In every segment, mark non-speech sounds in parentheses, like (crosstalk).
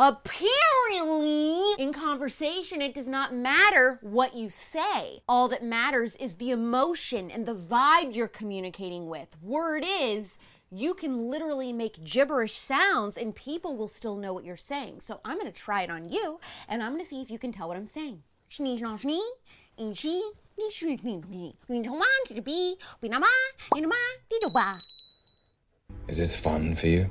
Apparently, in conversation, it does not matter what you say. All that matters is the emotion and the vibe you're communicating with. Word is, you can literally make gibberish sounds and people will still know what you're saying. So I'm going to try it on you and I'm going to see if you can tell what I'm saying. Is this fun for you?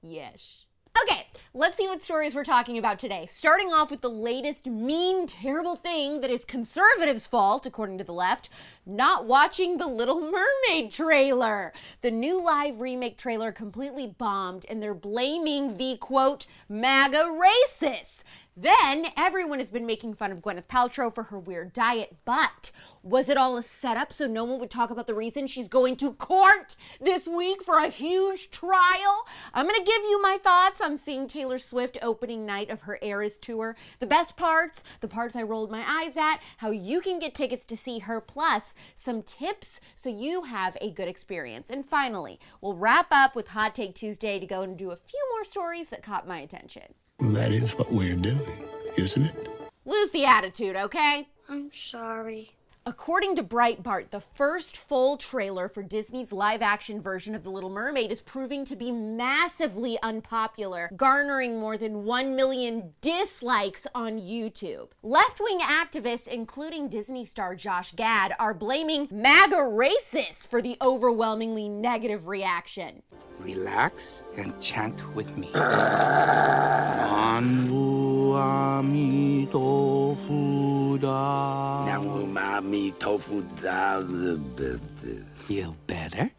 Yes. Okay, let's see what stories we're talking about today. Starting off with the latest mean, terrible thing that is conservatives' fault, according to the left not watching the Little Mermaid trailer. The new live remake trailer completely bombed, and they're blaming the quote, MAGA racists. Then everyone has been making fun of Gwyneth Paltrow for her weird diet, but was it all a setup so no one would talk about the reason she's going to court this week for a huge trial? I'm going to give you my thoughts on seeing Taylor Swift opening night of her Eras tour. The best parts, the parts I rolled my eyes at, how you can get tickets to see her, plus some tips so you have a good experience. And finally, we'll wrap up with Hot Take Tuesday to go and do a few more stories that caught my attention. Well, that is what we're doing, isn't it? Lose the attitude, okay? I'm sorry. According to Breitbart, the first full trailer for Disney's live action version of The Little Mermaid is proving to be massively unpopular, garnering more than 1 million dislikes on YouTube. Left wing activists, including Disney star Josh Gad, are blaming MAGA racists for the overwhelmingly negative reaction. Relax and chant with me. (coughs) Feel better?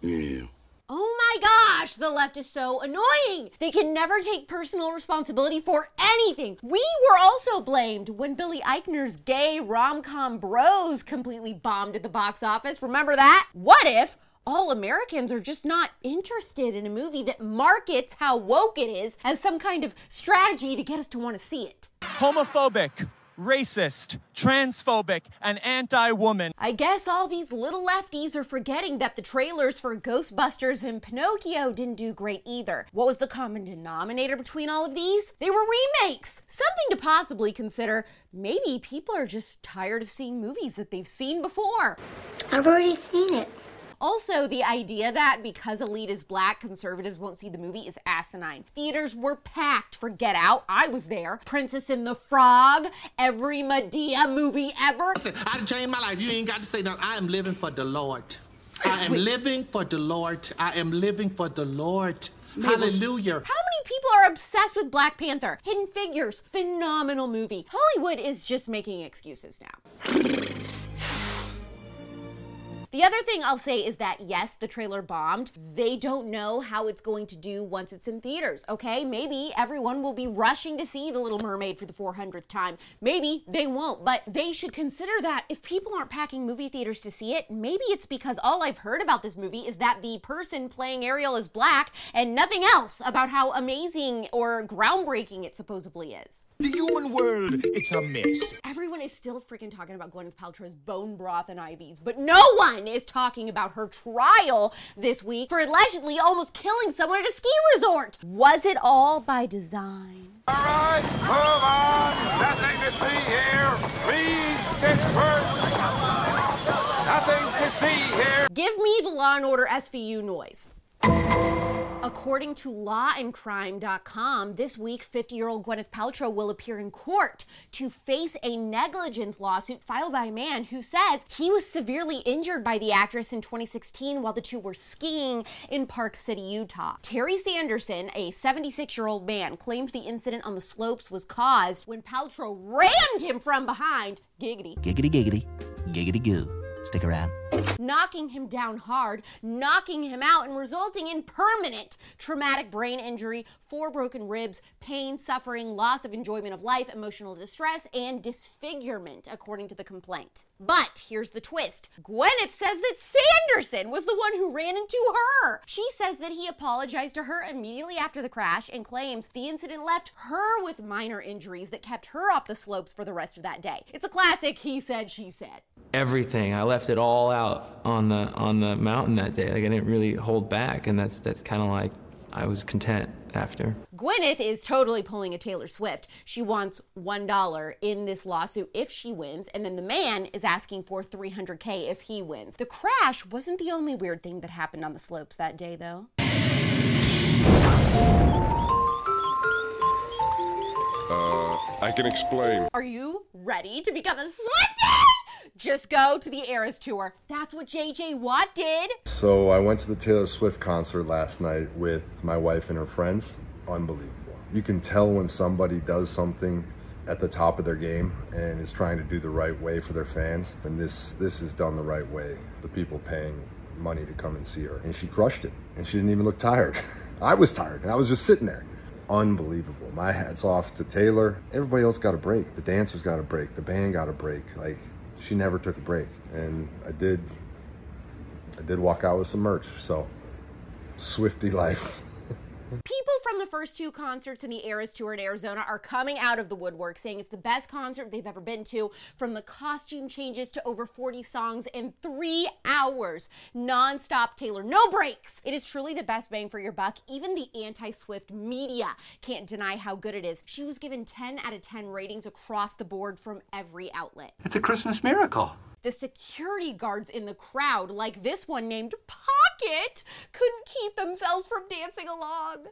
Yeah. Oh my gosh, the left is so annoying. They can never take personal responsibility for anything. We were also blamed when Billy Eichner's gay rom com bros completely bombed at the box office. Remember that? What if all Americans are just not interested in a movie that markets how woke it is as some kind of strategy to get us to want to see it? Homophobic racist, transphobic, and anti woman. I guess all these little lefties are forgetting that the trailers for Ghostbusters and Pinocchio didn't do great either. What was the common denominator between all of these? They were remakes! Something to possibly consider. Maybe people are just tired of seeing movies that they've seen before. I've already seen it. Also, the idea that because lead is black, conservatives won't see the movie is asinine. Theaters were packed for Get Out. I was there. Princess and the Frog. Every Madea movie ever. Listen, I changed my life. You ain't got to say nothing. I am living for the Lord. I am living for the Lord. I am living for the Lord. Hallelujah. How many people are obsessed with Black Panther? Hidden Figures, phenomenal movie. Hollywood is just making excuses now. The other thing I'll say is that yes, the trailer bombed. They don't know how it's going to do once it's in theaters, okay? Maybe everyone will be rushing to see The Little Mermaid for the 400th time. Maybe they won't, but they should consider that if people aren't packing movie theaters to see it, maybe it's because all I've heard about this movie is that the person playing Ariel is black and nothing else about how amazing or groundbreaking it supposedly is. The human world, it's a mess. Everyone is still freaking talking about Gwyneth Paltrow's bone broth and IVs, but no one is talking about her trial this week for allegedly almost killing someone at a ski resort. Was it all by design? All right, move on. Nothing to see here. Please disperse. Nothing to see here. Give me the Law and Order SVU noise. According to lawandcrime.com, this week 50 year old Gwyneth Paltrow will appear in court to face a negligence lawsuit filed by a man who says he was severely injured by the actress in 2016 while the two were skiing in Park City, Utah. Terry Sanderson, a 76 year old man, claims the incident on the slopes was caused when Paltrow rammed him from behind. Giggity. Giggity, giggity, giggity goo. Stick around. Knocking him down hard, knocking him out, and resulting in permanent traumatic brain injury, four broken ribs, pain, suffering, loss of enjoyment of life, emotional distress, and disfigurement, according to the complaint. But here's the twist Gwyneth says that Sanderson was the one who ran into her. She says that he apologized to her immediately after the crash and claims the incident left her with minor injuries that kept her off the slopes for the rest of that day. It's a classic he said, she said. Everything. I left it all out on the on the mountain that day. Like I didn't really hold back, and that's that's kind of like I was content after. Gwyneth is totally pulling a Taylor Swift. She wants $1 in this lawsuit if she wins, and then the man is asking for 300K if he wins. The crash wasn't the only weird thing that happened on the slopes that day, though. Uh, I can explain. Are you ready to become a Swiftie? Just go to the Eras Tour. That's what JJ Watt did. So I went to the Taylor Swift concert last night with my wife and her friends. Unbelievable. You can tell when somebody does something at the top of their game and is trying to do the right way for their fans. And this this is done the right way. The people paying money to come and see her. And she crushed it. And she didn't even look tired. (laughs) I was tired. I was just sitting there. Unbelievable. My hat's off to Taylor. Everybody else got a break. The dancers got a break. The band got a break. Like she never took a break. And I did I did walk out with some merch. So Swiftie life. (laughs) People from the first two concerts in the Eras Tour in Arizona are coming out of the woodwork saying it's the best concert they've ever been to, from the costume changes to over 40 songs in three hours. Non-stop Taylor, no breaks. It is truly the best bang for your buck. Even the anti-Swift media can't deny how good it is. She was given 10 out of 10 ratings across the board from every outlet. It's a Christmas miracle. The security guards in the crowd, like this one named Couldn't keep themselves from dancing along.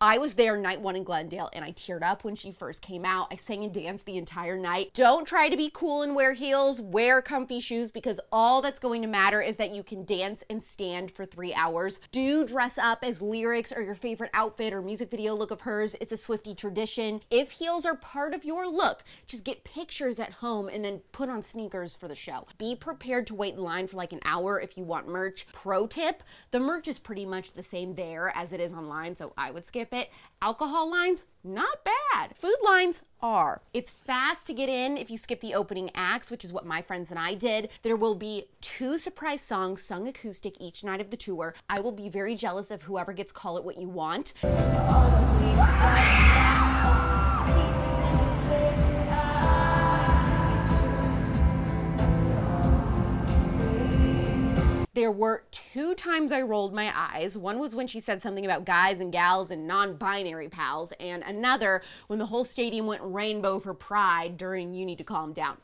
I was there night one in Glendale and I teared up when she first came out. I sang and danced the entire night. Don't try to be cool and wear heels, wear comfy shoes because all that's going to matter is that you can dance and stand for three hours. Do dress up as lyrics or your favorite outfit or music video look of hers. It's a Swiftie tradition. If heels are part of your look, just get pictures at home and then put on sneakers for the show. Be prepared to wait in line for like an hour if you want merch. Pro tip the merch is pretty much the same there as it is online, so I would skip it. Alcohol lines, not bad. Food lines are. It's fast to get in if you skip the opening acts, which is what my friends and I did. There will be two surprise songs sung acoustic each night of the tour. I will be very jealous of whoever gets Call It What You Want. There were two times I rolled my eyes. One was when she said something about guys and gals and non binary pals, and another when the whole stadium went rainbow for pride during You Need to Calm Down.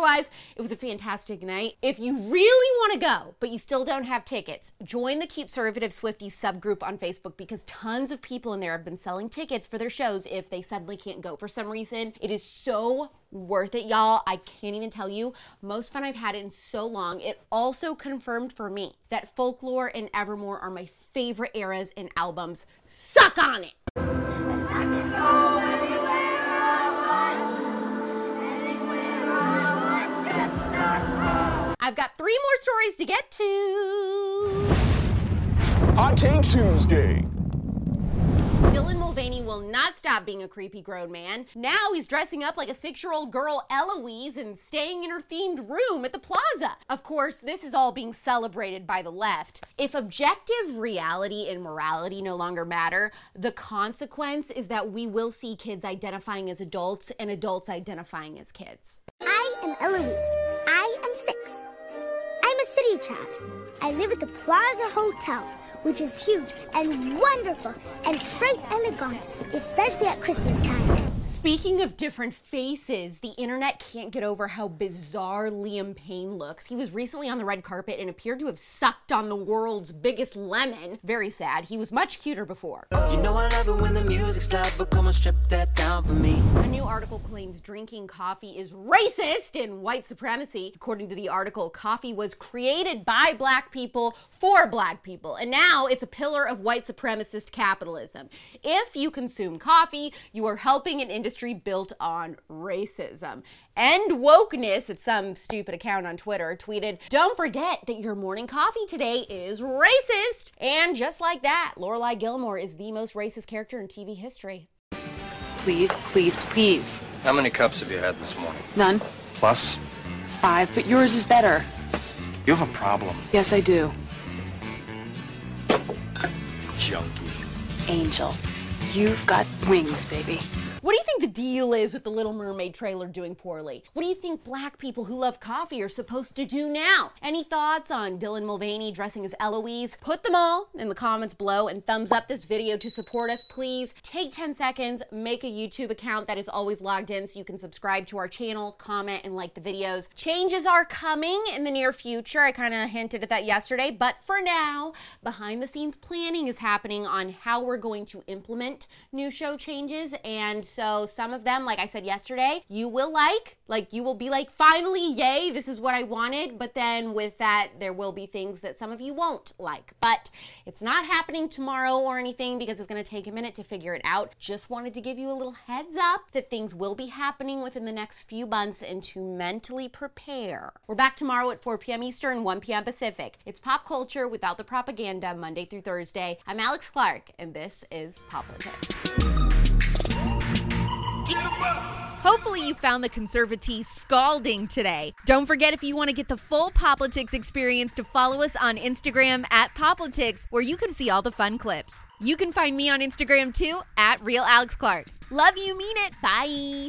Otherwise, it was a fantastic night. If you really want to go, but you still don't have tickets, join the Keep Conservative Swifties subgroup on Facebook because tons of people in there have been selling tickets for their shows if they suddenly can't go for some reason. It is so worth it, y'all. I can't even tell you. Most fun I've had in so long. It also confirmed for me that Folklore and Evermore are my favorite eras and albums. Suck on it! I've got three more stories to get to. Hot Take Tuesday. Dylan Mulvaney will not stop being a creepy grown man. Now he's dressing up like a six year old girl, Eloise, and staying in her themed room at the plaza. Of course, this is all being celebrated by the left. If objective reality and morality no longer matter, the consequence is that we will see kids identifying as adults and adults identifying as kids. I am Eloise. I am six. City child. I live at the Plaza Hotel, which is huge and wonderful and très elegant, especially at Christmas time. Speaking of different faces, the internet can't get over how bizarre Liam Payne looks. He was recently on the red carpet and appeared to have sucked on the world's biggest lemon. Very sad. He was much cuter before. You know I love it when the music's loud, but come on, strip that down for me. A new article claims drinking coffee is racist and white supremacy. According to the article, coffee was created by black people for black people, and now it's a pillar of white supremacist capitalism. If you consume coffee, you are helping an industry built on racism. And wokeness, at some stupid account on Twitter, tweeted, Don't forget that your morning coffee today is racist. And just like that, Lorelai Gilmore is the most racist character in TV history. Please, please, please. How many cups have you had this morning? None. Plus? Five, but yours is better. You have a problem. Yes, I do. Junkie. Angel. You've got wings, baby. What do you think the deal is with the Little Mermaid trailer doing poorly? What do you think black people who love coffee are supposed to do now? Any thoughts on Dylan Mulvaney dressing as Eloise? Put them all in the comments below and thumbs up this video to support us, please. Take 10 seconds, make a YouTube account that is always logged in so you can subscribe to our channel, comment, and like the videos. Changes are coming in the near future. I kind of hinted at that yesterday, but for now, behind the scenes planning is happening on how we're going to implement new show changes and so some of them, like I said yesterday, you will like, like you will be like, finally, yay, this is what I wanted. But then with that, there will be things that some of you won't like. But it's not happening tomorrow or anything because it's going to take a minute to figure it out. Just wanted to give you a little heads up that things will be happening within the next few months and to mentally prepare. We're back tomorrow at 4 p.m. Eastern, 1 p.m. Pacific. It's pop culture without the propaganda, Monday through Thursday. I'm Alex Clark, and this is Poplitics. Hopefully, you found the conservatee scalding today. Don't forget, if you want to get the full Poplitics experience, to follow us on Instagram at Poplitics, where you can see all the fun clips. You can find me on Instagram too at Real Alex Clark. Love you, mean it. Bye.